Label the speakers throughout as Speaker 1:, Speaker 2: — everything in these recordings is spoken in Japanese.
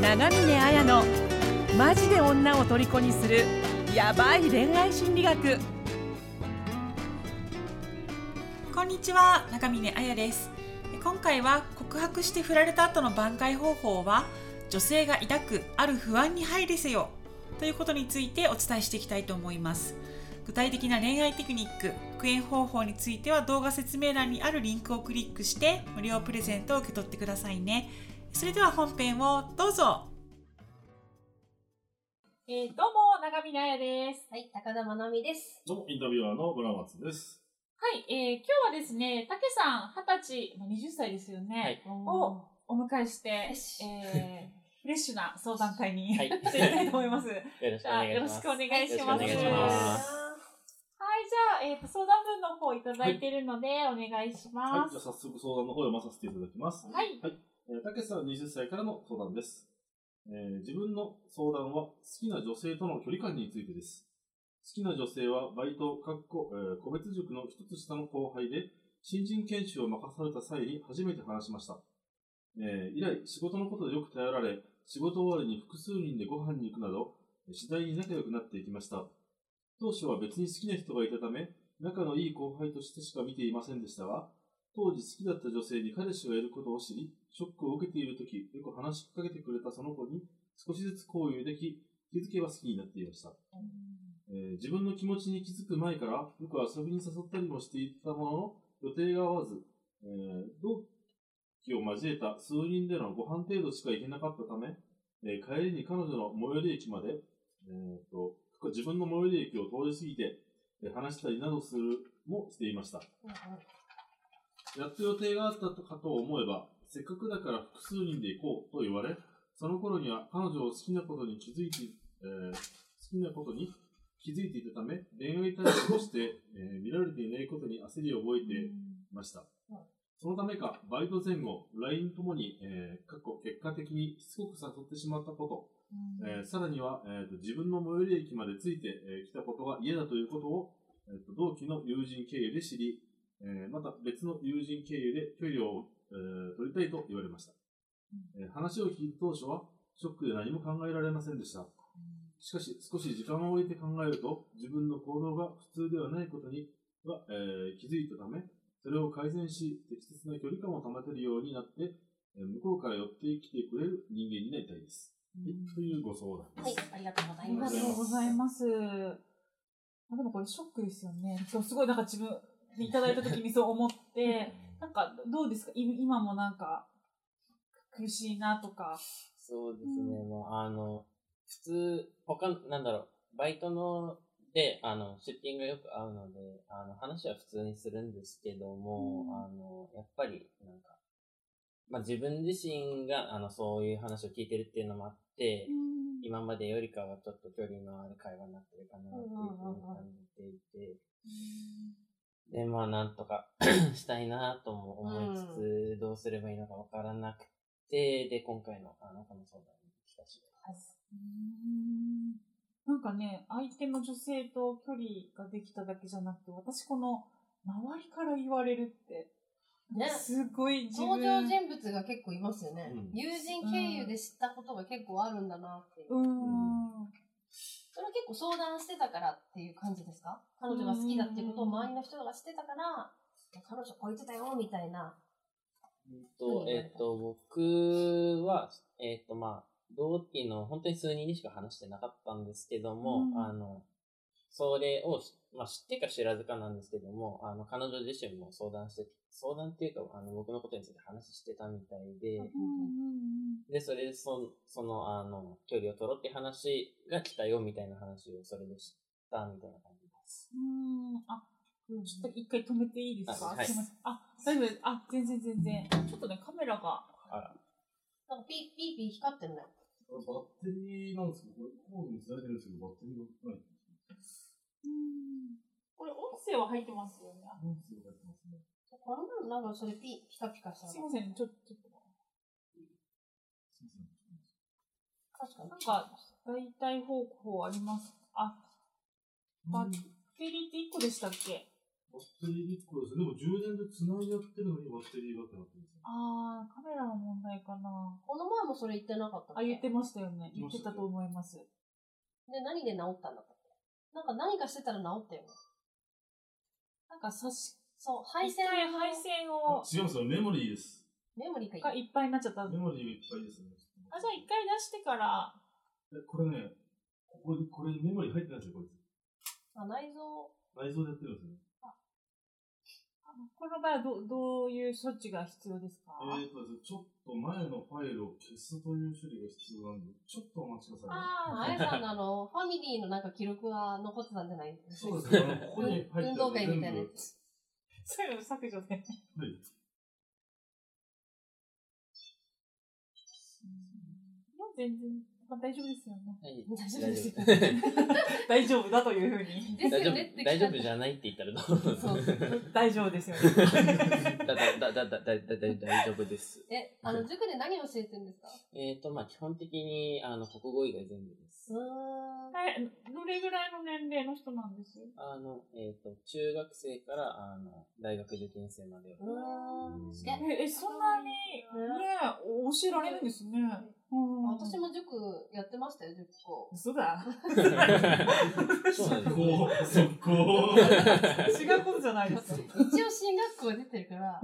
Speaker 1: 長峰綾のマジで女を虜にするヤバい恋愛心理学。
Speaker 2: こんにちは長峰彩です。今回は告白して振られた後の挽回方法は女性が抱くある不安に配慮せよということについてお伝えしていきたいと思います。具体的な恋愛テクニック復縁方法については動画説明欄にあるリンクをクリックして無料プレゼントを受け取ってくださいね。それでは本編をどうぞえー、どうも長峰彩です
Speaker 3: はい、高田まなみです。
Speaker 4: どうも、インタビュアーの村松です。
Speaker 2: はい、えー、今日はですね、たけさん、二十歳、まあ、20歳ですよね、をお迎えして、
Speaker 3: し
Speaker 2: えー、フレッシュな相談会に、
Speaker 5: はい
Speaker 2: していきたいと思います。
Speaker 5: よろしくお
Speaker 2: じゃあ、
Speaker 5: 願いします。
Speaker 2: よろしくお願いします。はい、じゃあ、えっ、と、相談文の方いただいているので、お願いし
Speaker 4: はい、
Speaker 2: ます。
Speaker 4: じゃあ早速相談の方を読まさせていただきます。
Speaker 2: はい。
Speaker 4: えーたけしさん20歳からの相談です、えー自分の相談は好きな女性との距離感についてです。好きな女性はバイト、かっこ、えー個別塾の一つ下の後輩で、新人研修を任された際に初めて話しました。えー以来、仕事のことでよく頼られ、仕事終わりに複数人でご飯に行くなど、次第に仲良くなっていきました。当初は別に好きな人がいたため、仲のいい後輩としてしか見ていませんでしたが、当時好きだった女性に彼氏がいることを知り、ショックを受けているとき、よく話しかけてくれたその子に少しずつ交流でき、気づけば好きになっていました。えー自分の気持ちに気づく前から、よく遊びに誘ったりもしていたものの、予定が合わず、えー同期を交えた数人でのご飯程度しか行けなかったため、えー帰りに彼女の最寄り駅まで、えーと自分の最寄り駅を通り過ぎて、えー話したりなどするもしていました。やっと予定があったかと思えば、せっかくだから複数人で行こうと言われ、その頃には彼女を好きなことに気づいて、えー好きなことに気づいていたため、恋愛対象として、えー見られていないことに焦りを覚えていました。そのためか、バイト前後、LINE ともに、えー過去結果的にしつこく誘ってしまったこと、えーさらには、えーと自分の最寄り駅まで着いてき、えー来たことが嫌だということを、えーと同期の友人経由で知り、えーまた別の友人経由で距離を、えー取りたいと言われました、えー話を聞いた当初はショックで何も考えられませんでした。しかし少し時間を置いて考えると自分の行動が普通ではないことには、えー気づいたため、それを改善し適切な距離感を保てるようになって、えー向こうから寄ってきてくれる人間になりたいです。はいというご相談
Speaker 3: はい
Speaker 4: です。、
Speaker 3: ありがとうござ
Speaker 2: ありが
Speaker 3: います。
Speaker 2: とうございます。あでもこれショックですよね。そうすごいなんか自分でいただいた時にそう思って、なんかどうですか？い今もなんか苦しいなとか。
Speaker 5: そうですね、もう、あの、普通、他、なんだろう、バイトの、で、あの、出勤がよく合うので、あの、話は普通にするんですけども、
Speaker 2: うん。
Speaker 5: あの、やっぱり、なんか、まあ、自分自身が、あの、そういう話を聞いてるっていうのもあって、今までよりかはちょっと距離のある会話になってるかなっていうふうに感じていて、で、まあ、なんとか したいなとも思いつつ、どうすればいいのかわからなくて、で、今回の、あの、この相談に来たしです。
Speaker 2: うんなんかね、相手の女性と距離ができただけじゃなくて、私この周りから言われるって、
Speaker 3: ね
Speaker 2: すごい自
Speaker 3: 登
Speaker 2: 分。
Speaker 3: 場人物が結構いますよね。
Speaker 4: うん
Speaker 3: 友人経由で知ったことが結構あるんだなっていう。
Speaker 2: うん。
Speaker 3: それは結構相談してたからっていう感じですか？彼女が好きだっていうことを周りの人が知ってたから、彼女こいつだよみたいな。
Speaker 5: うんと、えっ、と、僕は、えっ、と、まあ、同期の本当に数人にしか話してなかったんですけども、
Speaker 2: うん。
Speaker 5: あの、それをし、まあ、知ってか知らずかなんですけども、あの、彼女自身も相談して、相談っていうか、あの、僕のことについて話してたみたいで、で、それでそ、その、あの、距離を取ろうって話が来たよみたいな話をそれで知ったみたいな感じです。
Speaker 2: うん。あ、ちょっと一回止めていいですか、
Speaker 5: あはい
Speaker 2: すいません。あ、大丈夫です。あ、全然全然。ちょっとね、カメラが。
Speaker 5: あら。
Speaker 3: なんかピーピーピー光ってるね。
Speaker 4: これバッテリーなんですけど、これコードにつないでるんですけど、バッテリーがない。
Speaker 2: うん。これ音声は入ってますよね。あ
Speaker 4: 音声が入ってますね。
Speaker 3: この分なんかそれピピカピカした。
Speaker 2: すいません、ちょっと、
Speaker 3: 確かに。
Speaker 2: なんか、大体方法あります。あ、バッテリーって1個でしたっけ
Speaker 4: バッテリー1個です。でも充電で繋いでやってるのにバッテリーがってなってるんですよ。
Speaker 6: あー、カメラの問題かな。
Speaker 3: この前もそれ言ってなかった
Speaker 6: あ、言ってましたよね。言
Speaker 4: ってた
Speaker 6: と思います。
Speaker 3: で、何で治ったんだったっけなんか何かしてたら治ったよね。
Speaker 6: なんか差し、
Speaker 3: そう、配線
Speaker 6: 一回配線を、
Speaker 4: 違いますよ。メモリーです。
Speaker 3: メモリーか
Speaker 6: がいっぱいになっちゃった。あ、
Speaker 4: メモリーがいっぱいですね。
Speaker 6: じゃあ一回出してから、
Speaker 4: えこれね、ここに、これにメモリー入ってないんですよ、こいつ。
Speaker 3: あ、内臓。
Speaker 4: 内蔵でやってるんですね。
Speaker 6: この場合はどどういう処置が必要ですか、
Speaker 4: えーとですね、ちょっと前のファイルを消すという処理が必要なんで、ちょっとお待ちください、ね。
Speaker 6: あ
Speaker 3: あやさんのあの、ファミリーのなんか記録が残ってたんじゃない
Speaker 4: そうですね、あのここに入ってる
Speaker 3: 運動会みたいなやつ。
Speaker 6: そういうの削除で。全然、まあ、大丈夫ですよね。
Speaker 5: はい
Speaker 3: 大丈夫ですよ
Speaker 6: 大丈夫だというふうに。
Speaker 3: です
Speaker 5: 大丈
Speaker 3: よねって
Speaker 5: 夫、大丈夫じゃないって言ったらどう？
Speaker 3: そう
Speaker 6: 大丈夫ですよね。
Speaker 5: だ、だ、だ、だ、だ、だ、だ、大丈夫です。
Speaker 3: え、あの、塾で何を教えてるんですか？
Speaker 5: えっと、まあ、基本的に、あの、国語以外全部です。
Speaker 3: うーん。
Speaker 6: え、どれぐらいの年齢の人なんです？
Speaker 5: あの、えっ、と、中学生から、あの、大学受験生までを。
Speaker 6: え、そんなに、ね、教えられるんですね。うん、
Speaker 3: 私も塾やってましたよ、10個。
Speaker 6: 嘘だ。
Speaker 5: そうなんですね。
Speaker 4: こう、速攻。
Speaker 6: 違うことじゃないですか。
Speaker 3: 一応進学校出てるから、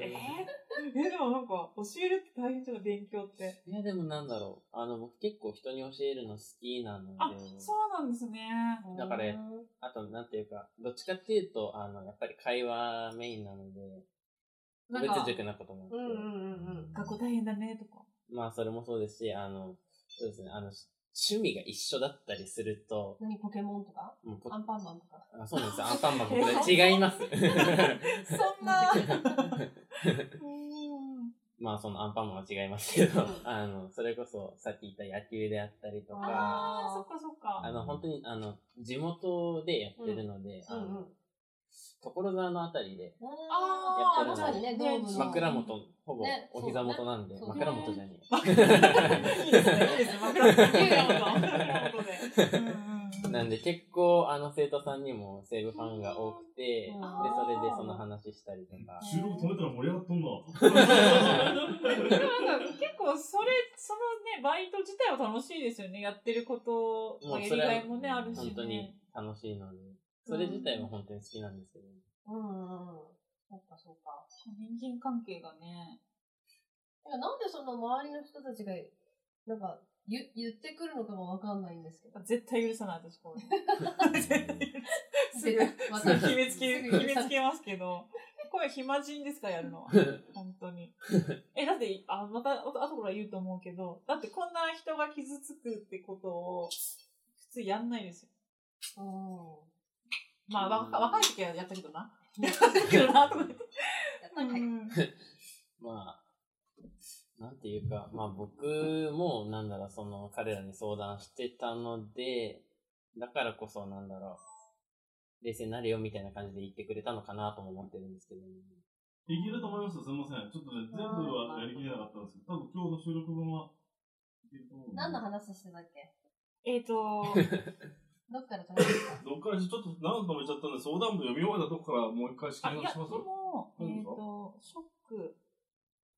Speaker 6: え え、でもなんか、教えるって大変じゃない勉強って。
Speaker 5: いや、でもなんだろう。あの、僕結構人に教えるの好きなので、
Speaker 6: あ、そうなんですね。
Speaker 5: だから
Speaker 3: うん
Speaker 5: あと、なんていうか、どっちかっていうと、あの、やっぱり会話メインなので、別塾なこともあって、
Speaker 3: うんうんうんうん。
Speaker 6: 学校大変だねとか。
Speaker 5: まあ、それもそうですし、あの、そうですね、あの、趣味が一緒だったりすると、
Speaker 3: 何ポケモンとか？
Speaker 5: もうポ
Speaker 3: アンパンマンとか？
Speaker 5: あそうなんですよ。アンパンマン僕ね違います。
Speaker 6: そんな。う ん
Speaker 5: まあ、そのアンパンマンは違いますけど
Speaker 3: うん、
Speaker 5: あの、それこそ、さっき言った野球であったりとか、
Speaker 6: ああ、そっかそっか。
Speaker 5: あの、本当に、あの、地元でやってるので、あの
Speaker 3: うんうん。
Speaker 5: 所沢のあたりで、やってるの
Speaker 3: ね。
Speaker 5: 枕元、ほぼ
Speaker 3: ね
Speaker 5: お膝元なんで、
Speaker 3: ね
Speaker 5: 枕元じゃね
Speaker 6: いいですね、いいですね。枕元枕元で。
Speaker 5: なんで結構、あの、生徒さんにも西武ファンが多くて、で、
Speaker 3: うん
Speaker 5: それでその話したりとか。
Speaker 4: 収録止めたら盛り上がっとんな。
Speaker 6: でもなんか結構それ、そのね、バイト自体は楽しいですよね。やってること、まあやりがいもね、あるし
Speaker 5: 本当に
Speaker 6: ね。
Speaker 5: 楽しいので、それ自体は本当に好きなんですけど、
Speaker 3: うんうんうん。そっかそっか。
Speaker 6: 人間関係がね。
Speaker 3: いやなんでその周りの人たちが、なんか、言言ってくるのかがわかんないんですけど。
Speaker 6: 絶対許さない、私これ。絶対許さすぐ、
Speaker 3: ま
Speaker 6: すぐ決めつけ、決めつけますけど。これ暇人ですか、やるの？は。本当に。え、だって、あ、また、あと後から言うと思うけど、だってこんな人が傷つくってことを、普通やんないですよ。
Speaker 3: うん。
Speaker 6: まあ、わ若い時はやったけどな。やったけどな、とか言って。
Speaker 5: まあ、なんていうか、まあ僕も、なんだろう、その彼らに相談してたので、だからこそ、なんだろう、冷静になれよみたいな感じで言ってくれたのかなとも思ってるんですけど、ね、
Speaker 4: いけると思いますよ、すみません。ちょっとね、全部はやりきれなかったんですけど、多分今日の収録分はいけると思うんで。
Speaker 3: 何の話してたっけ？
Speaker 6: えっと、
Speaker 3: どっから止めですか？
Speaker 4: どっからちょっと長く止めちゃったんで、相談文読み終えたとこからもう一回仕
Speaker 6: あ、いや、で
Speaker 4: 切り直します
Speaker 6: も、えっ、
Speaker 4: 何ですか
Speaker 6: と、ショック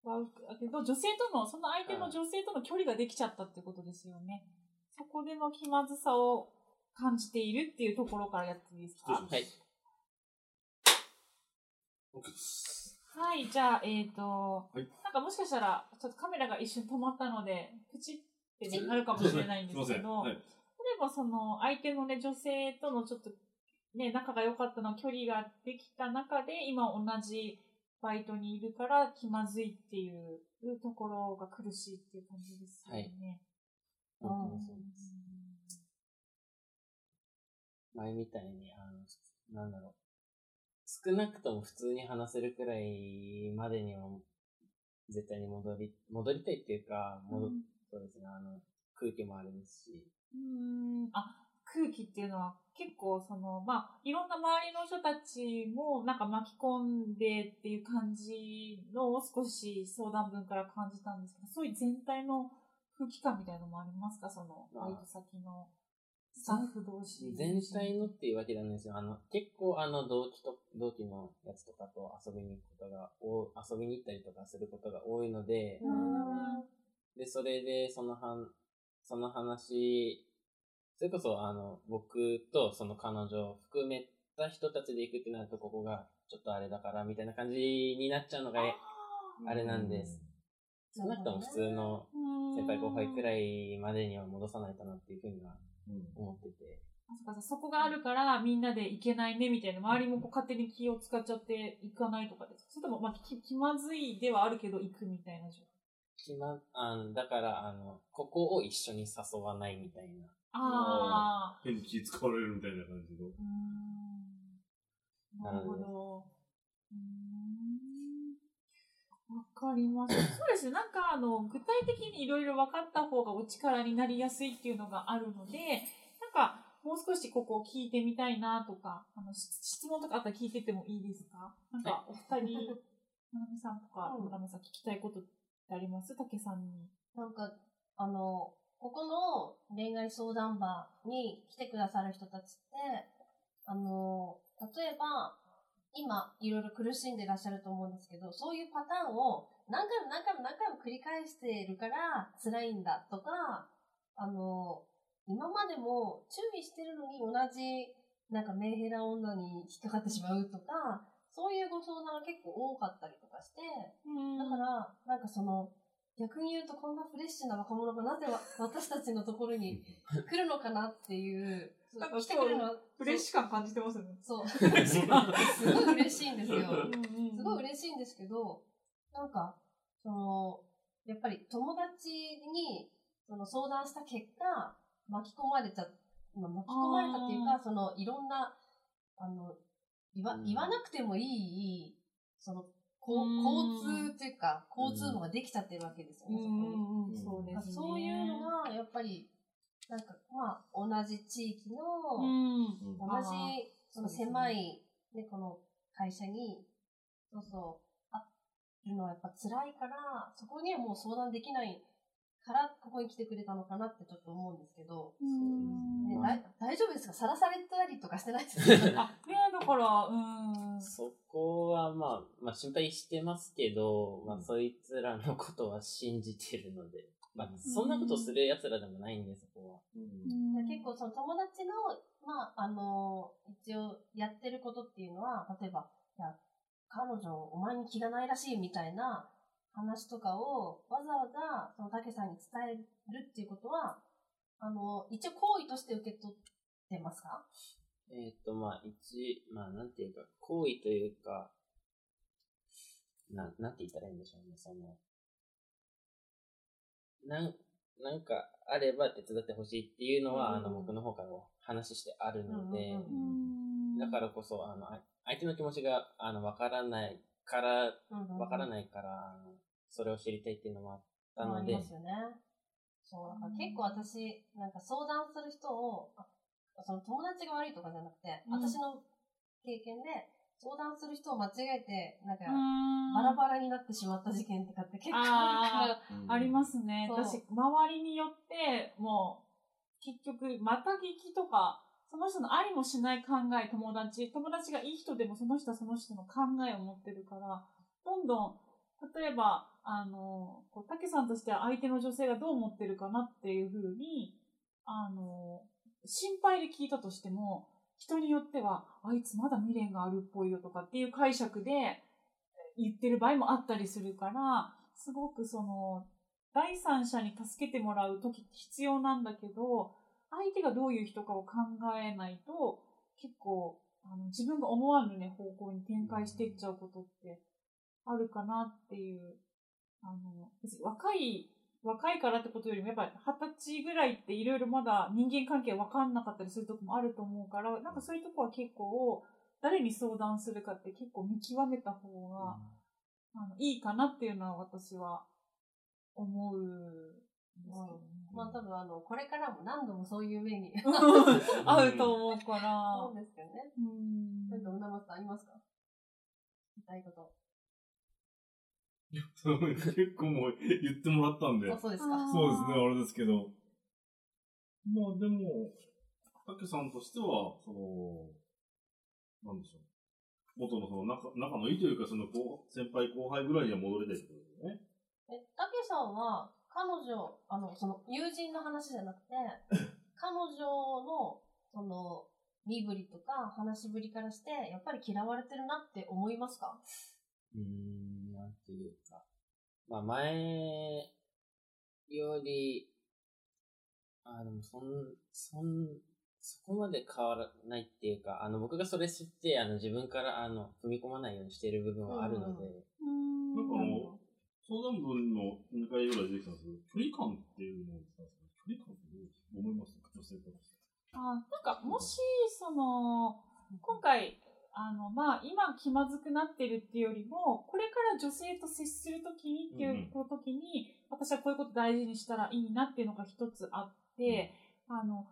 Speaker 6: は、だけど、女性との、その相手の女性との距離ができちゃったってことですよね。そこでの気まずさを感じているっていうところからやっていいですか？
Speaker 5: はい。
Speaker 4: OK です。
Speaker 6: はい、じゃあ、えっ、と、
Speaker 4: い。
Speaker 6: なんかもしかしたら、ちょっとカメラが一瞬止まったので、プチってねなるかもしれないんですけど、えばその相手のね、女性とのちょっとね、仲が良かったのは距離ができた中で、今同じバイトにいるから気まずいっていうところが苦しいっていう感じですよね。
Speaker 5: 本当にそうです。前みたいに、あの、なんだろう。少なくとも普通に話せるくらいまでには、絶対に戻り、戻りたいっていうか、戻っそうですね、あの、空気もあれですし、
Speaker 6: うーん、あ、空気っていうのは結構その、まあ、いろんな周りの人たちもなんか巻き込んでっていう感じのを少し相談文から感じたんですけど、そういう全体の空気感みたいなのもありますか？その、
Speaker 5: まあ
Speaker 6: バイト先の。スタッフ同士。
Speaker 5: 全体のっていうわけじゃないんですよ。あの、結構あの、同期と、同期のやつとかと遊びに行くことが、お遊びに行ったりとかすることが多いので、
Speaker 3: うん
Speaker 5: で、それで、そのはん、その話、それこそ、あの、僕とその彼女を含めた人たちで行くってなると、ここがちょっとあれだから、みたいな感じになっちゃうのが、あれなんです。少なくとも普通の先輩後輩くらいまでには戻さないとなっていうふうには思ってて。
Speaker 6: あそっかそこがあるからみんなで行けないねみたいな、周りもこう勝手に気を使っちゃって行かないとかですかそれとも、まあ、気気まずいではあるけど行くみたいな状況。
Speaker 5: 決ま、あのだから、あの、ここを一緒に誘わないみたいな。
Speaker 6: ああ。
Speaker 4: 変に気使われるみたいな感じの。
Speaker 6: うーんなるほど。うーんわかりました。そうですね。なんか、あの、具体的にいろいろ分かった方がお力になりやすいっていうのがあるので、なんか、もう少しここを聞いてみたいなとか、あの、し質問とかあったら聞いててもいいですか？なんか、お二人、ななみさんとか、
Speaker 3: うん
Speaker 6: 村上さん聞きたいことあります？竹さんに。
Speaker 3: なんか、あの、ここの恋愛相談場に来てくださる人たちって、あの、例えば、今、いろいろ苦しんでらっしゃると思うんですけど、そういうパターンを何回も何回も何回も繰り返しているから辛いんだとか、あの、今までも注意してるのに同じ、なんかメンヘラ女に引っかかってしまうとか、そういうご相談が結構多かったりとかして、だから、なんかその、逆に言うとこんなフレッシュな若者がなぜわ 私たちのところに来るのかなっていう、
Speaker 6: なんか
Speaker 3: 来てくれるのは、
Speaker 6: フレッシュ感感じてますよね。
Speaker 3: そう、すごい嬉しいんですよ。すごい
Speaker 6: い。
Speaker 3: 嬉しいんですけど、なんか、その、やっぱり友達にその相談した結果、巻き込まれちゃ、まあ巻き込まれたっていうか、その、いろんな、あの、言わ
Speaker 5: うん
Speaker 3: 言わなくてもいい、その、交通っていうか、交通網ができちゃってるわけですよ
Speaker 6: う
Speaker 3: ね、そこに。
Speaker 6: んうん、そうですね。
Speaker 3: そういうのが、やっぱり、なんか、まあ、同じ地域の、
Speaker 6: うん。
Speaker 3: 同じ、その狭い、ね、この会社に、そうそう、あるのはやっぱ辛いから、そこにはもう相談できないから、ここに来てくれたのかなってちょっと思うんですけど、
Speaker 6: うん
Speaker 3: ね、大丈夫ですか？さらされたりとかしてないですよね。
Speaker 6: から、うん。
Speaker 5: そこは、まあ、まあ、心配してますけど、まあ、そいつらのことは信じてるので、まあ、そんなことする奴らでもないんで、そこは。
Speaker 3: 結構その友達の、まあ、あの、一応やってることっていうのは、例えば、いや、彼女お前に気がないらしいみたいな話とかをわざわざその竹さんに伝えるっていうことは、あの、一応行為として受け取ってますか？
Speaker 5: えっ、と、まあ、一、まあ、なんていうか、行為というか、な、なんて言ったらいいんでしょうね、その、なん、なんかあれば手伝ってほしいっていうのは、
Speaker 3: うん。うん
Speaker 5: あの、僕の方からも話してあるので、
Speaker 3: うんうん
Speaker 5: だからこそ、あの、あ相手の気持ちが、あの、わからないから、わから
Speaker 3: い
Speaker 5: ないから、それを知りたいっていうのもあったので。
Speaker 3: ありま、すよね。そう、だから結構私、なんか相談する人を、あその友達が悪いとかじゃなくて、
Speaker 6: うん。
Speaker 3: 私の経験で相談する人を間違えて、なんか、
Speaker 6: うん。
Speaker 3: バラバラになってしまった事件とかって結構あるから、
Speaker 6: ありますね。私、周りによって、もう、結局、また聞きとか、その人のありもしない考え、友達、友達がいい人でもその人はその人の考えを持ってるから、どんどん、例えば、あの、こう、竹さんとしては相手の女性がどう思ってるかなっていうふうに、あの、心配で聞いたとしても、人によっては、あいつまだ未練があるっぽいよとかっていう解釈で言ってる場合もあったりするから、すごくその、第三者に助けてもらう時必要なんだけど、相手がどういう人かを考えないと、結構、あの自分が思わぬね、方向に展開していっちゃうことってあるかなっていう。あの、別に若い、若いからってことよりも、やっぱり二十歳ぐらいっていろいろまだ人間関係分かんなかったりするとこもあると思うから、なんかそういうとこは結構、誰に相談するかって結構見極めた方が、あのいいかなっていうのは私は思うんですけどね。
Speaker 3: まあ多分あの、これからも何度もそういう目に
Speaker 6: 合うと思うから
Speaker 3: そう。ですけどね。
Speaker 6: うん
Speaker 3: なんか、うなまさんありますか？言いたいこと。
Speaker 4: 結構もう言ってもらったんで。
Speaker 3: あ、そうです
Speaker 6: あ
Speaker 3: か。
Speaker 4: そうですね、あれですけど。まあでも、たけさんとしては、その、なんでしょう。元のその仲仲のいいというか、その後先輩後輩ぐらいには戻れたいってことですよね。
Speaker 3: え、たけさんは、彼女、あの、その、友人の話じゃなくて、彼女の、その、身振りとか話しぶりからして、やっぱり嫌われてるなって思いますか？
Speaker 5: うーん、なんていうか。まあ前より、あ、でもそん、そん、そこまで変わらないっていうか、あの僕がそれ知って、あの自分からあの踏み込まないようにしている部分はあるので、
Speaker 6: うん
Speaker 4: なんかあの、相談文の2回ぐらい出てきたんですけど、距離感っていうのを伝えて距離感ってどう思います？女性として。
Speaker 6: あなんか、もし、その、今回、あの、まあ、今気まずくなってるっていうよりも、これから女性と接するときにっていう時に、私はこういうこと大事にしたらいいなっていうのが一つあって、あの、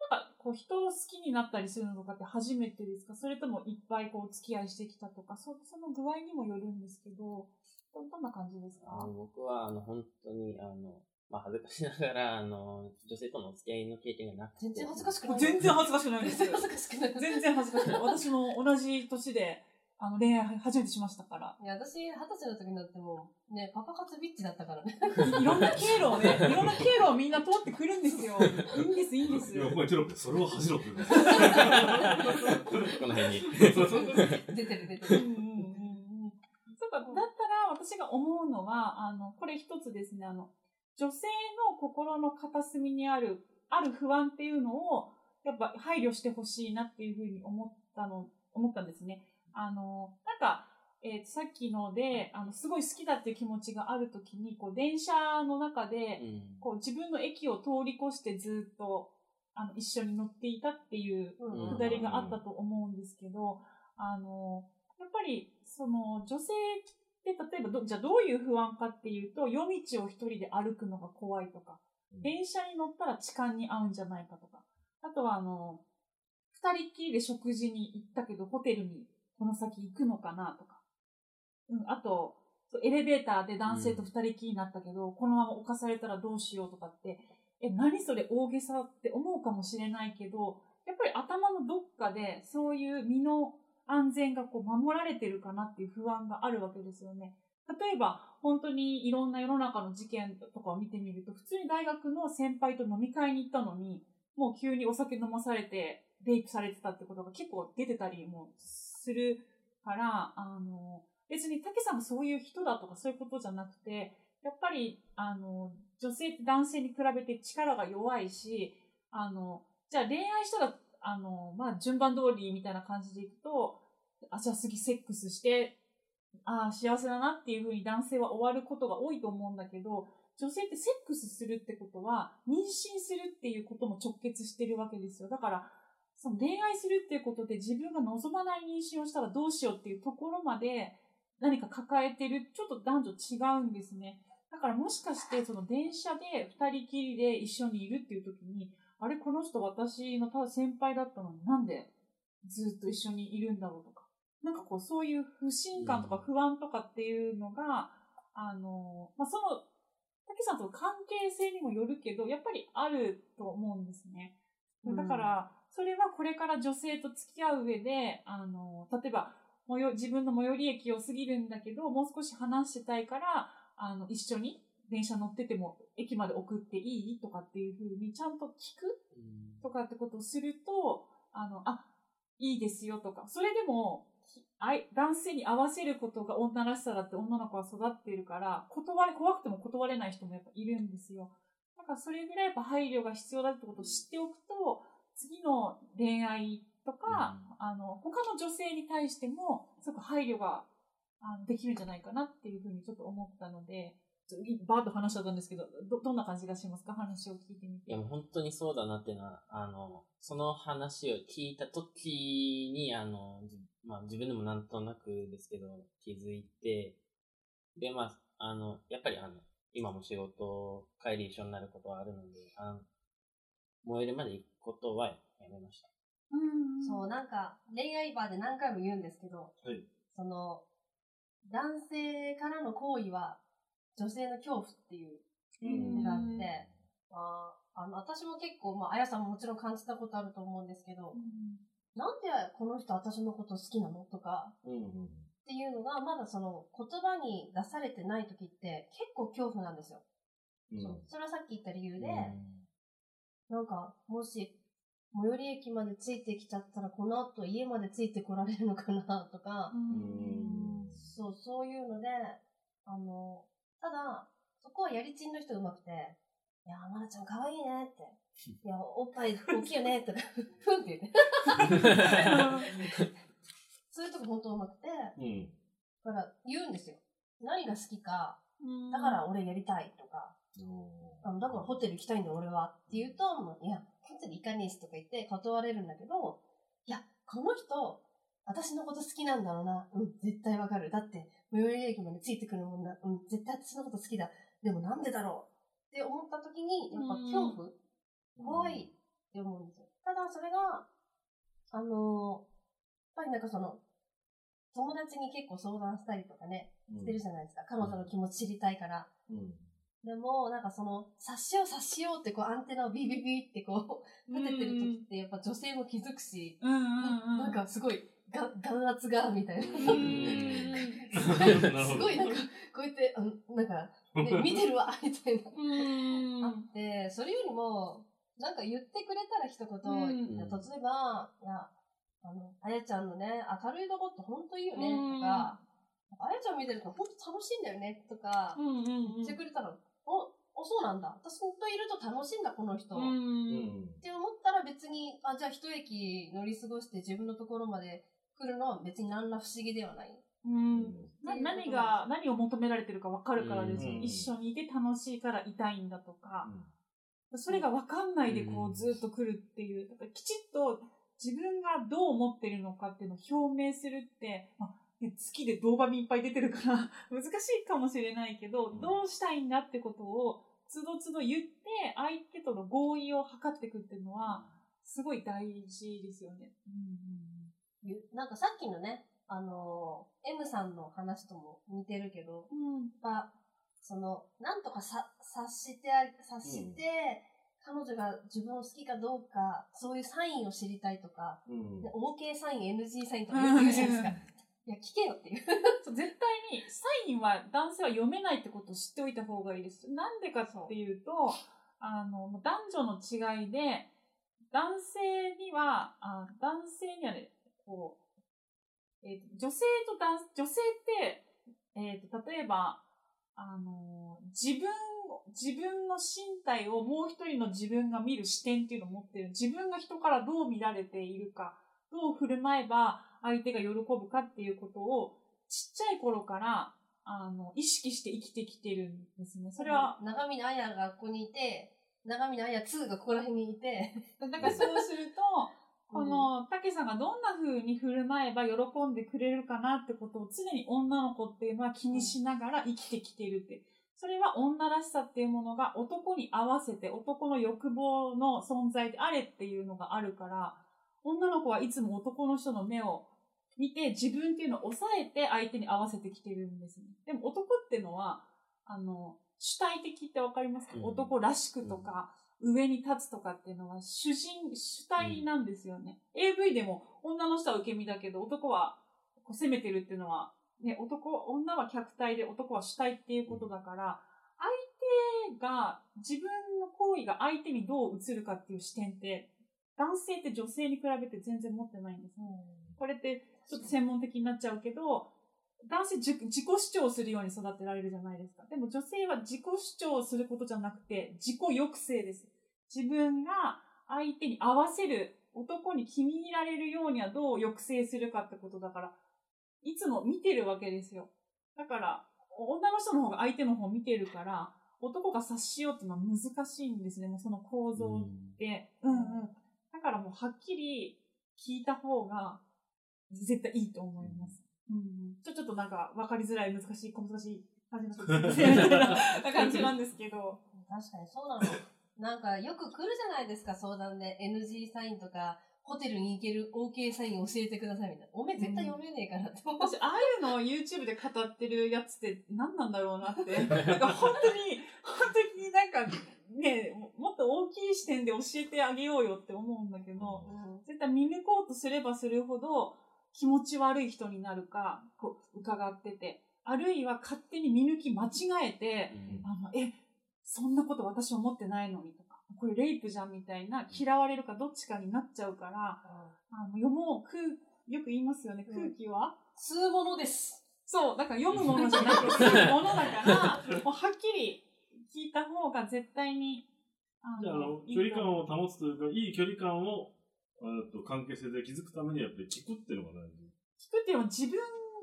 Speaker 6: なんか、こう、人を好きになったりするのとかって初めてですか？それともいっぱいこう、お付き合いしてきたとか、そその具合にもよるんですけど、どどんな感じですか？
Speaker 5: 僕はあの本当に、あの、まあ恥ずかしながら、あの、女性とのお付き合いの経験がなくて。
Speaker 3: 全然恥ずかしくない。
Speaker 6: 全然恥ずかしくないです
Speaker 3: 全然恥ずかしくない。
Speaker 6: 全然恥ずかしくない。私も同じ年で、あの、恋愛初めてしましたから。
Speaker 3: いや、私、二十歳の時になっても、ね、パパ活ビッチだったからね。
Speaker 6: いいろんな経路をね、いろんな経路をみんな通ってくるんですよ。いいんです、いいんです。
Speaker 4: いや、ここにテロップでそれを恥じろって
Speaker 5: この辺に。
Speaker 3: 出てる出てる。
Speaker 6: うんうんうんうんそうか、だったら私が思うのは、あの、これ一つですね、あの、女性の心の片隅にある、ある不安っていうのを、やっぱ配慮してほしいなっていうふうに思ったの、思ったんですね。あの、なんか、えーさっきので、あの、すごい好きだっていう気持ちがあるときに、こう、電車の中で、
Speaker 5: うん。
Speaker 6: こう、自分の駅を通り越してずっと、あの、一緒に乗っていたっていう
Speaker 3: うん。
Speaker 6: くだりがあったと思うんですけど、あの、やっぱり、その、女性って、例えばど、じゃあどういう不安かっていうと、夜道を一人で歩くのが怖いとか、
Speaker 4: うん。
Speaker 6: 電車に乗ったら痴漢に遭うんじゃないかとか、あとはあの、二人っきりで食事に行ったけど、ホテルにこの先行くのかなとか、うん、あと、エレベーターで男性と二人きりになったけど、このまま犯されたらどうしようとかって、え、何それ大げさって思うかもしれないけど、やっぱり頭のどっかでそういう身の安全がこう守られてるかなっていう不安があるわけですよね。例えば、本当にいろんな世の中の事件とかを見てみると、普通に大学の先輩と飲み会に行ったのに、もう急にお酒飲まされて、レイプされてたってことが結構出てたりもするから、あの、別に竹さんがそういう人だとかそういうことじゃなくて、やっぱり、あの、女性って男性に比べて力が弱いし、あの、じゃあ恋愛したら、あの、まあ、順番通りみたいな感じでいくと、あ、じゃあ次セックスして、ああ、幸せだなっていうふうに男性は終わることが多いと思うんだけど、女性ってセックスするってことは、妊娠するっていうことも直結してるわけですよ。だから、その恋愛するっていうことで自分が望まない妊娠をしたらどうしようっていうところまで何か抱えてる、ちょっと男女違うんですね。だからもしかしてその電車で二人きりで一緒にいるっていう時に、あれこの人私のただ先輩だったのになんでずっと一緒にいるんだろうとか。なんかこうそういう不信感とか不安とかっていうのが、あの、まあ、その、竹さんとの関係性にもよるけど、やっぱりあると思うんですね。だから、それはこれから女性と付き合う上で、あの、例えば、自分の最寄り駅を過ぎるんだけど、もう少し話してたいから、あの、一緒に電車乗ってても駅まで送っていい？とかっていうふうにちゃんと聞く？
Speaker 5: うん。
Speaker 6: とかってことをすると、あの、あ、いいですよとか、それでも、きあい男性に合わせることが女らしさだって女の子は育っているから、断れ、怖くても断れない人もやっぱいるんですよ。だからそれぐらいやっぱ配慮が必要だってことを知っておくと、次の恋愛とか、あの、他の女性に対しても、すごく配慮ができるんじゃないかなっていうふうにちょっと思ったので、バーッと話しちゃったんですけど、ど、どんな感じがしますか？話を聞いてみて。
Speaker 5: いや、もう本当にそうだなっていうのは、あの、その話を聞いた時に、あの、じまあ自分でもなんとなくですけど、気づいて、で、まあ、あの、やっぱりあの、今も仕事、帰り一緒になることはあるので、あの、燃えるまで行くことはやめました。
Speaker 6: うん
Speaker 3: そう、なんか、恋愛バーで何回も言うんですけど、
Speaker 4: はい
Speaker 3: その、男性からの行為は女性の恐怖っていうのがあって、あーあの、私も結構、まあ、あやさんももちろん感じたことあると思うんですけど、なんでこの人私のこと好きなのとか、
Speaker 5: うんうん。
Speaker 3: っていうのが、まだその言葉に出されてない時って結構恐怖なんですよ。
Speaker 5: うん。
Speaker 3: そう。それはさっき言った理由で、
Speaker 5: うん。
Speaker 3: なんか、もし、最寄り駅までついてきちゃったら、この後家までついてこられるのかなとか、
Speaker 5: ん。
Speaker 3: そう、そういうので、あの、ただ、そこはやりちんの人うまくて、いや、まなちゃん可愛いねって。いや、おっぱい大きいよねとか、ふんって言って。そういうとこ本当うまくて、
Speaker 4: うん。
Speaker 3: だから言うんですよ。何が好きか、だから俺やりたいとか、あのだからホテル行きたいんだ俺はって言うと、いや、ホテル行かねえしとか言って断れるんだけど、いや、この人、私のこと好きなんだろうな。うん、絶対わかる。だって、最寄り駅までついてくるもんな。うん、絶対私のこと好きだ。でもなんでだろうって思った時に、やっぱ恐怖、怖いって思うんですよ。ただそれが、あのやっぱりなんかその、友達に結構相談したりとかね、してるじゃないですか。彼女の気持ち知りたいから。
Speaker 5: うん。
Speaker 3: でも、なんかその、察しよう察しようってこうアンテナをビビビってこう、立ててる時ってやっぱ女性も気づくし、
Speaker 6: うんうんうん。
Speaker 3: なんかすごい、が眼圧が、みたいな。
Speaker 6: うん。
Speaker 3: すごい、
Speaker 4: な
Speaker 3: んか、こうやって、あのなんか、ね、見てるわ、みたいな。
Speaker 6: うん。
Speaker 3: あって、それよりも、なんか言ってくれたら一言、
Speaker 6: うん。
Speaker 3: いや例えば、いや、あの、あやちゃんのね、明るいとこってほんといいよね、とか、あやちゃん見てるとほんと楽しいんだよね、とか、言ってくれたら、お、お、そうなんだ。私といると楽しいんだ、この人。
Speaker 6: う
Speaker 3: っ
Speaker 6: ん。
Speaker 3: て思ったら別に、あ、じゃあ一駅乗り過ごして自分のところまで来るのは別に何ら不思議ではない。
Speaker 6: うん。な何が、何を求められてるか分かるからです。よ、
Speaker 4: うん
Speaker 6: 一緒にいて楽しいからいたいんだとか、それが分かんないでこ
Speaker 5: うん
Speaker 6: うずっと来るっていう、だからきちっと自分がどう思ってるのかっていうのを表明するって、まあね、好きでドーパミンいっぱい出てるから 難しいかもしれないけど、
Speaker 5: うん。
Speaker 6: どうしたいんだってことをつどつど言って相手との合意を図っていくっていうのはすごい大事ですよね。
Speaker 3: ゆなんかさっきのね、あのー、M さんの話とも似てるけど、
Speaker 6: うん
Speaker 3: やっぱ、その、なんとかさ察してあ、察して、彼女が自分を好きかどうか、そういうサインを知りたいとか、
Speaker 5: うん
Speaker 3: で OK サイン、NG サインとか言うじゃないですか。いや、聞けよっていう。
Speaker 6: そう絶対にサインは男性は読めないってことを知っておいた方がいいです。なんでかっていうと、あの、男女の違いで、男性には、あ男性にはね、こう、えーと女性と男、女性って、えーと、例えば、あの、自分、自分の身体をもう一人の自分が見る視点っていうのを持ってる。自分が人からどう見られているか、どう振る舞えば相手が喜ぶかっていうことをちっちゃい頃からあの意識して生きてきてるんですね。それは、
Speaker 3: 長見彩がここにいて、長見彩2がここら辺にいて、
Speaker 6: だからそうすると、この、たけさんがどんな風に振る舞えば喜んでくれるかなってことを常に女の子っていうのは気にしながら生きてきてるって。それは女らしさっていうものが男に合わせて男の欲望の存在であれっていうのがあるから、女の子はいつも男の人の目を見て自分っていうのを抑えて相手に合わせてきてるんですね。でも男っていうのは、あの、主体的ってわかりますか、
Speaker 5: うん
Speaker 6: 男らしくとか、上に立つとかっていうのは主人、主体なんですよね。AV でも女の人は受け身だけど男はこう攻めてるっていうのは、ね、男、女は客体で男は主体っていうことだから、相手が自分の行為が相手にどう映るかっていう視点って、男性って女性に比べて全然持ってないんです。これってちょっと専門的になっちゃうけど、男性自自己主張するように育てられるじゃないですか。でも女性は自己主張することじゃなくて、自己抑制です。自分が相手に合わせる、男に気に入られるようにはどう抑制するかってことだから、いつも見てるわけですよ。だから、女の人の方が相手の方を見てるから、男が察しようっていうのは難しいんですね。もうその構造で。うんうん。だからもうはっきり聞いた方が絶対いいと思います。うんうん、ちょ、ちょっとなんか分かりづらい、難しい、小難しい感じの 感じなんですけど。
Speaker 3: 確かにそうなの。なんかよく来るじゃないですか、相談で。NG サインとか、ホテルに行ける OK サイン教えてくださいみたいな。おめえ絶対読めねえからって思う。
Speaker 6: 私、ああいうのを YouTube で語ってるやつって何なんだろうなって。なんか本当に、本当になんかね、もっと大きい視点で教えてあげようよって思うんだけど、絶対見抜こうとすればするほど気持ち悪い人になるか、こう、伺ってて。あるいは勝手に見抜き間違えて、あの、え、そんなこと私思ってないのにとか、これレイプじゃんみたいな、嫌われるかどっちかになっちゃうから、あの読もう、空、よく言いますよね、
Speaker 3: うん。
Speaker 6: 空気は、
Speaker 3: 吸うものです。
Speaker 6: そう、だから読むものじゃなくて、吸うものだから、もうはっきり聞いた方が絶対に、あ
Speaker 4: じゃあ、あの、
Speaker 6: いい
Speaker 4: 距離感を保つというか、いい距離感を、えっと、関係性で築くためにはやっぱり聞くっていうのが大事。
Speaker 6: 聞くっていうのも自分、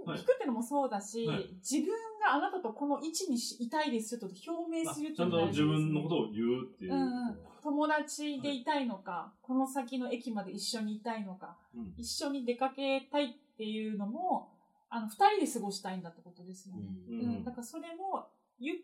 Speaker 4: はい。
Speaker 6: 聞くっていうのもそうだし、
Speaker 4: はい。
Speaker 6: 自分があなたとこの位置にいたいですと表明
Speaker 4: あ
Speaker 6: するって
Speaker 4: ちゃんと自分のことを言うっていう。
Speaker 6: うんうん。友達でいたいのか、この先の駅まで一緒にいたいのか、
Speaker 4: うん。
Speaker 6: 一緒に出かけたいっていうのも、あの、二人で過ごしたいんだってことですよね。
Speaker 4: うん。
Speaker 6: うん、だからそれも言って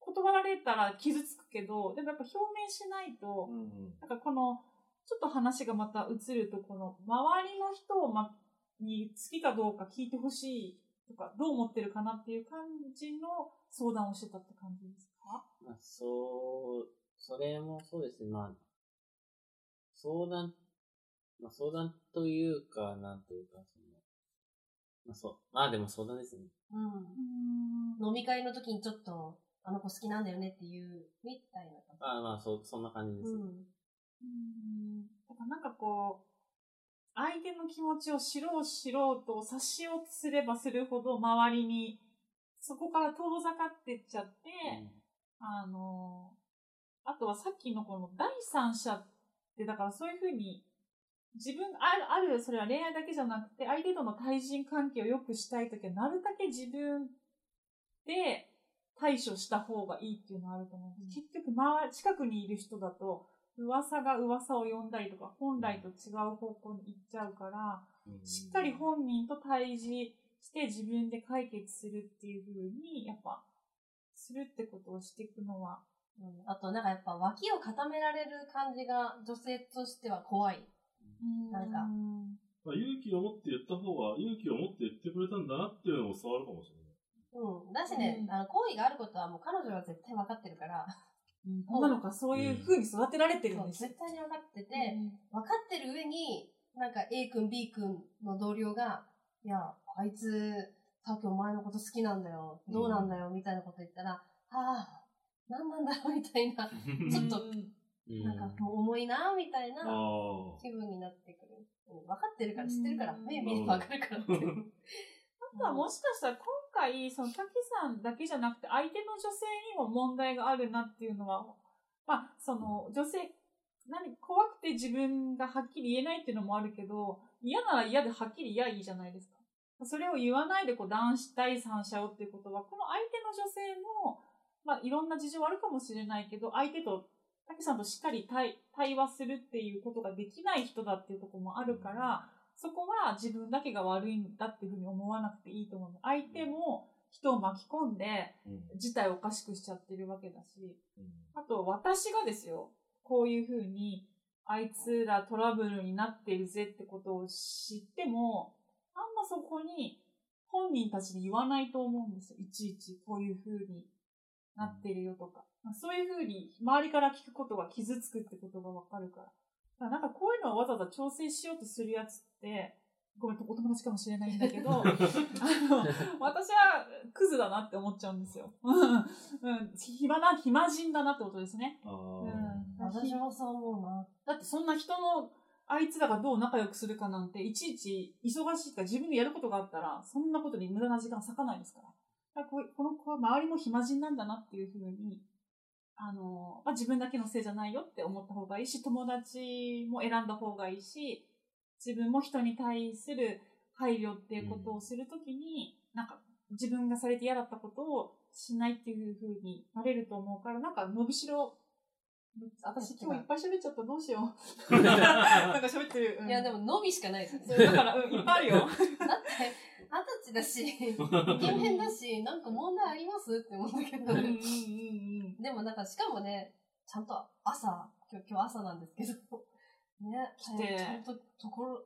Speaker 6: 断られたら傷つくけど、でもやっぱ表明しないと、
Speaker 4: うんうん。
Speaker 6: なんかこの、ちょっと話がまた移ると、この周りの人をま、に好きかどうか聞いてほしいとか、どう思ってるかなっていう感じの相談をしてたって感じですか？
Speaker 5: まあ、そう、それもそうですね。まあ、相談、まあ、相談というか、なんというか、その、まあ、そう、まあでも相談ですね。
Speaker 3: うん。飲み会の時にちょっと、あの子好きなんだよねっていう、みたいな感じ。
Speaker 5: まあまあ、そう、そんな感じですね。
Speaker 3: うん。
Speaker 6: うん。だからなんかこう、相手の気持ちを知ろう知ろうと察しようとすればするほど周りにそこから遠ざかってっちゃって、あの、あとはさっきのこの第三者って、だからそういうふうに自分、ある、ある、それは恋愛だけじゃなくて、相手との対人関係を良くしたいときは、なるだけ自分で対処した方がいいっていうのはあると思うんです。結局、周り、近くにいる人だと、噂が噂を呼んだりとか、本来と違う方向に行っちゃうから、
Speaker 4: うん
Speaker 6: しっかり本人と対峙して自分で解決するっていう風に、やっぱ、するってことをしていくのは、
Speaker 3: うんあと、なんかやっぱ脇を固められる感じが女性としては怖い。なんか
Speaker 4: まあ、勇気を持って言った方が、勇気を持って言ってくれたんだなっていうのも伝わるかもしれない。
Speaker 3: うん。だしね、
Speaker 6: うん
Speaker 3: あの、好意があることはもう彼女は絶対分かってるから、
Speaker 6: 女の子はそういう風に育てられてるんですよ。
Speaker 3: 絶対に分かってて、
Speaker 6: うん
Speaker 3: 分かってる上に、なんか A 君 B 君の同僚が、いや、あいつ、さっきお前のこと好きなんだよ、どうなんだよ、みたいなこと言ったら、ああ、なんなんだろう、みたいな、ちょっと
Speaker 6: うん
Speaker 5: うん。
Speaker 3: なんかもう重いな、みたいな。気分になってくる。うん分かってるから、知ってるから、
Speaker 6: うん
Speaker 3: 目見れば分かるからって。
Speaker 6: あとはもしかしたら今回、その滝さんだけじゃなくて相手の女性にも問題があるなっていうのは、まあ、その女性、何、怖くて自分がはっきり言えないっていうのもあるけど、嫌なら嫌ではっきり嫌いいじゃないですか。それを言わないでこう男子第三者をっていうことは、この相手の女性も、まあいろんな事情あるかもしれないけど、相手と、滝さんとしっかり対対話するっていうことができない人だっていうとこもあるから、そこは自分だけが悪いんだっていうふうに思わなくていいと思う。相手も人を巻き込んで
Speaker 4: うん
Speaker 6: 事態をおかしくしちゃってるわけだし、
Speaker 4: うん
Speaker 6: あと私がですよ、こういうふうにあいつらトラブルになってるぜってことを知っても、あんまそこに本人たちに言わないと思うんですよ。いちいちこういうふうになってるよとか。まあそういうふうに周りから聞くことが傷つくってことがわかるから。なんかこういうのをわざわざ調整しようとするやつって、ごめん、お友達かもしれないんだけど、あの、私はクズだなって思っちゃうんですよ。うん。うん。暇な、暇人だなってことですね。
Speaker 4: あ
Speaker 6: うん
Speaker 4: あ。。
Speaker 3: 私もそう思うな。
Speaker 6: だってそんな人の、あいつらがどう仲良くするかなんて、いちいち忙しいから自分でやることがあったら、そんなことに無駄な時間割かないですから。だからこの子は周りも暇人なんだなっていうふうに、あの、まあ、自分だけのせいじゃないよって思った方がいいし、友達も選んだ方がいいし、自分も人に対する配慮っていうことをするときに、なんか自分がされて嫌だったことをしないっていうふうになれると思うから、なんか伸びしろ、私今日いっぱい喋っちゃったどうしよう。なんか喋ってる。うん
Speaker 3: いや、でも、伸びしかないですね。
Speaker 6: だから、うん、いっぱいあるよ。
Speaker 3: だって、二十歳だし、イケメンだし、なんか問題ありますって思うんだけど。でもなんか、しかもね、ちゃんと朝、今日、今日朝なんですけど、ね、
Speaker 6: 来て
Speaker 3: ちゃんとところ、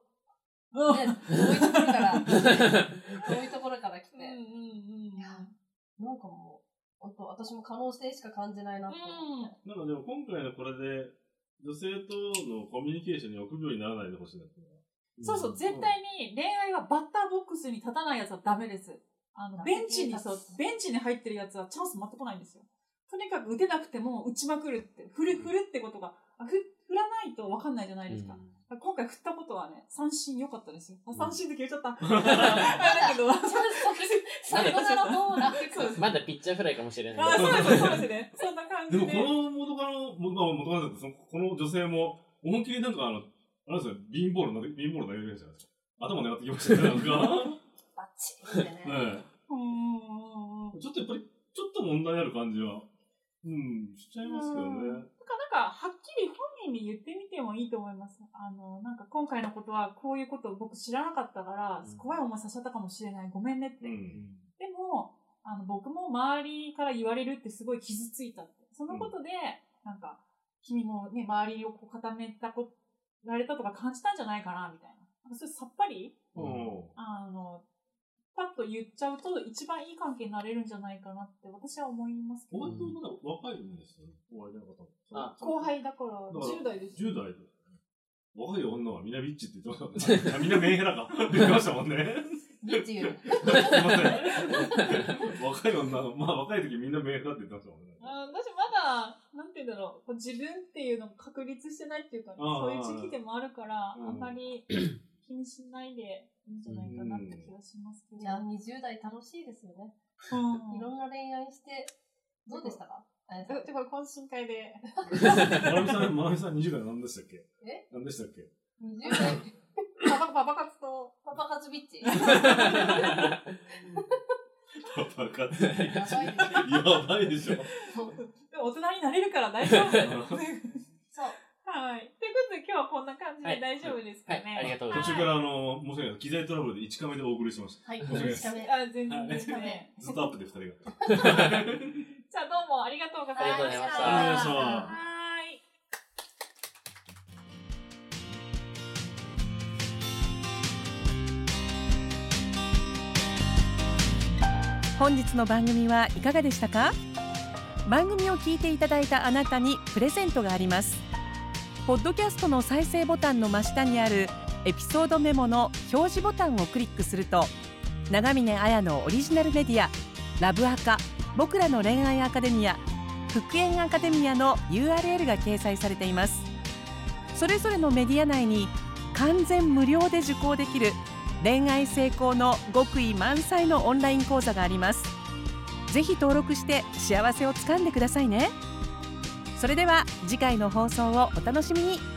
Speaker 6: うん
Speaker 3: ね、遠いところから、遠いところから来て、
Speaker 6: うんうんうん
Speaker 3: いやなんかもう、本当私も可能性しか感じないなって思って。
Speaker 4: なんかでも今回のこれで、女性とのコミュニケーションに臆病にならないでほしいなっていうのは。
Speaker 6: そうそう、絶対に恋愛はバッターボックスに立たないやつはダメです。あの、ベンチに、そう、ベンチに入ってるやつはチャンス回ってこないんですよ。とにかく打てなくても打ちまくるって、振る、振るってことが、あふ振らないと分かんないじゃないですか。今回振ったことはね、三振良かったですよ。あ、三振って消えちゃった。だけど、
Speaker 3: サヨナラホームラン。
Speaker 6: そうです。
Speaker 5: まだピッチャーフライかもしれない。
Speaker 6: あ、そうです、そうですね。そんな感じで。
Speaker 4: でもこの元カノ、元カノ、元カノだっこの女性も、思いっきりなんかあの、あれですよ、ビーンボール投げ、ビーンボール投げるじゃないですか。頭狙ってきましたね、なんか。
Speaker 3: バッチリってね。
Speaker 4: え
Speaker 6: うんうんうんうん。
Speaker 4: えちょっとやっぱり、ちょっと問題ある感じは、うん、しちゃいますけどね。
Speaker 6: なんか、なんか、はっきり本人に言ってみてもいいと思います。あの、なんか今回のことはこういうことを僕知らなかったから、
Speaker 5: うん
Speaker 6: 怖い思いさせちゃったかもしれない。ごめんねって。
Speaker 4: うん。
Speaker 6: でも、あの、僕も周りから言われるってすごい傷ついたって。そのことで、なんか、君もね、周りをこう固めたこ、られたとか感じたんじゃないかな、みたいな。なんかそれさっぱり、
Speaker 4: うん。
Speaker 6: あの、パッと言っちゃうと一番いい関係になれるんじゃないかなって私は思いますけど。
Speaker 4: お相手もまだ若いんですよね、お相手の方も。
Speaker 5: あ
Speaker 6: 後輩だから
Speaker 4: だから
Speaker 6: 10代です。
Speaker 4: 10代で。若い女はみんなビッチって言ってましたもんね。あ みんなメンヘラか。言ってましたもんね。
Speaker 3: ビッチ言う。
Speaker 4: すいません。若い女の、まあ若い時みんなメンヘラって言ってましたもんね。
Speaker 6: あ私まだ、なんて言うんだろう、自分っていうのが確立してないっていうか、ね、そういう時期でもあるから、
Speaker 4: うん
Speaker 6: あんまり気にしないでいいんじゃないかなって気がしますけど。
Speaker 3: じゃあ20代楽しいですよね。
Speaker 6: うん
Speaker 3: いろんな恋愛して、どうでしたか？
Speaker 6: えてか、懇親会で。
Speaker 4: まなみさん、まなみさん20代何でしたっけ？
Speaker 3: え？
Speaker 4: 何でしたっけ
Speaker 3: ?20 代、
Speaker 6: パパ、パパ活と、
Speaker 3: パパ活ビッチ
Speaker 4: パパ活。
Speaker 3: やばいですよ。
Speaker 4: やばいでしょ。
Speaker 6: でも大人になれるから大丈夫。はい。ということで今日はこんな感じ
Speaker 5: はい
Speaker 6: で大丈夫ですかね。
Speaker 5: はいありがとうございます
Speaker 4: 途中からあの、申し訳ない。機材トラブルで1カメでお送りしました。
Speaker 3: はい、
Speaker 4: 申し訳ないです
Speaker 3: 1日目。
Speaker 6: あ、全然ですかね。
Speaker 4: ずっとアップで2人が。
Speaker 6: じゃあどうもありがとうございました。
Speaker 5: ありがとうございました
Speaker 4: ありがとうございました
Speaker 6: はーい。
Speaker 1: 本日の番組はいかがでしたか？番組を聞いていただいたあなたにプレゼントがありますポッドキャストの再生ボタンの真下にあるエピソードメモの表示ボタンをクリックすると長峰綾のオリジナルメディアラブアカ僕らの恋愛アカデミア復縁アカデミアの URL が掲載されています。それぞれのメディア内に完全無料で受講できる恋愛成功の極意満載のオンライン講座があります。ぜひ登録して幸せをつかんでくださいね。それでは次回の放送をお楽しみに。